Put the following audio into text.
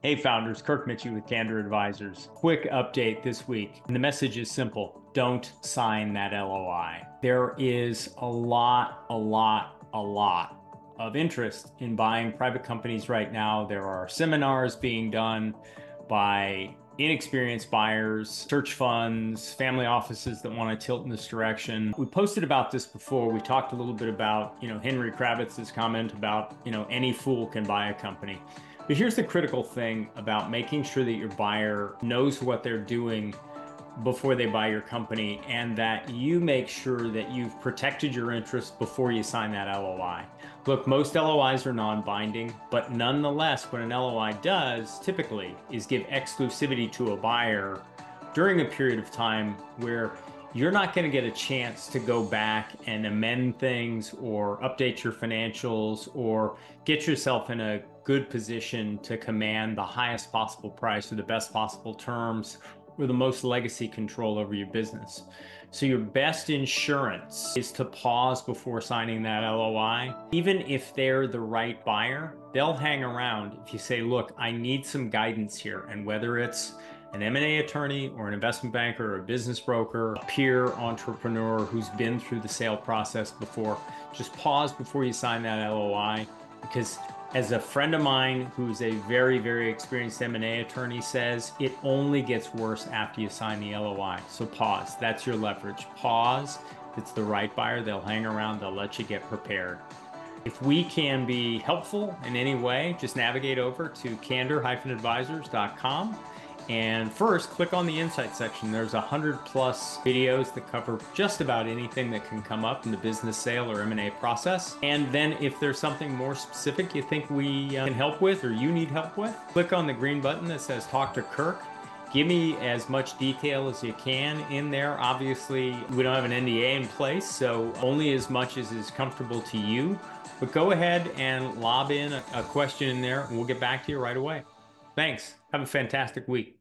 Hey, founders, Kirk Mitchie with Candor Advisors. Quick update this week. And the message is simple don't sign that LOI. There is a lot, a lot, a lot of interest in buying private companies right now. There are seminars being done by inexperienced buyers, search funds, family offices that want to tilt in this direction. We posted about this before. We talked a little bit about, you know, Henry Kravis's comment about, you know, any fool can buy a company. But here's the critical thing about making sure that your buyer knows what they're doing before they buy your company and that you make sure that you've protected your interests before you sign that LOI. Look, most LOIs are non binding, but nonetheless, what an LOI does typically is give exclusivity to a buyer during a period of time where you're not going to get a chance to go back and amend things or update your financials or get yourself in a good position to command the highest possible price or the best possible terms or the most legacy control over your business. So, your best insurance is to pause before signing that LOI. Even if they're the right buyer, they'll hang around if you say, Look, I need some guidance here. And whether it's an M&A attorney or an investment banker or a business broker, a peer entrepreneur who's been through the sale process before, just pause before you sign that LOI because as a friend of mine who's a very very experienced m&a attorney says it only gets worse after you sign the loi so pause. That's your leverage. Pause. If it's the right buyer they'll hang around. They'll let you get prepared. If we can be helpful in any way just navigate over to candor-advisors.com and first, click on the insight section. There's a hundred plus videos that cover just about anything that can come up in the business sale or M&A process. And then if there's something more specific you think we uh, can help with or you need help with, click on the green button that says talk to Kirk. Give me as much detail as you can in there. Obviously, we don't have an NDA in place, so only as much as is comfortable to you. But go ahead and lob in a question in there, and we'll get back to you right away. Thanks. Have a fantastic week.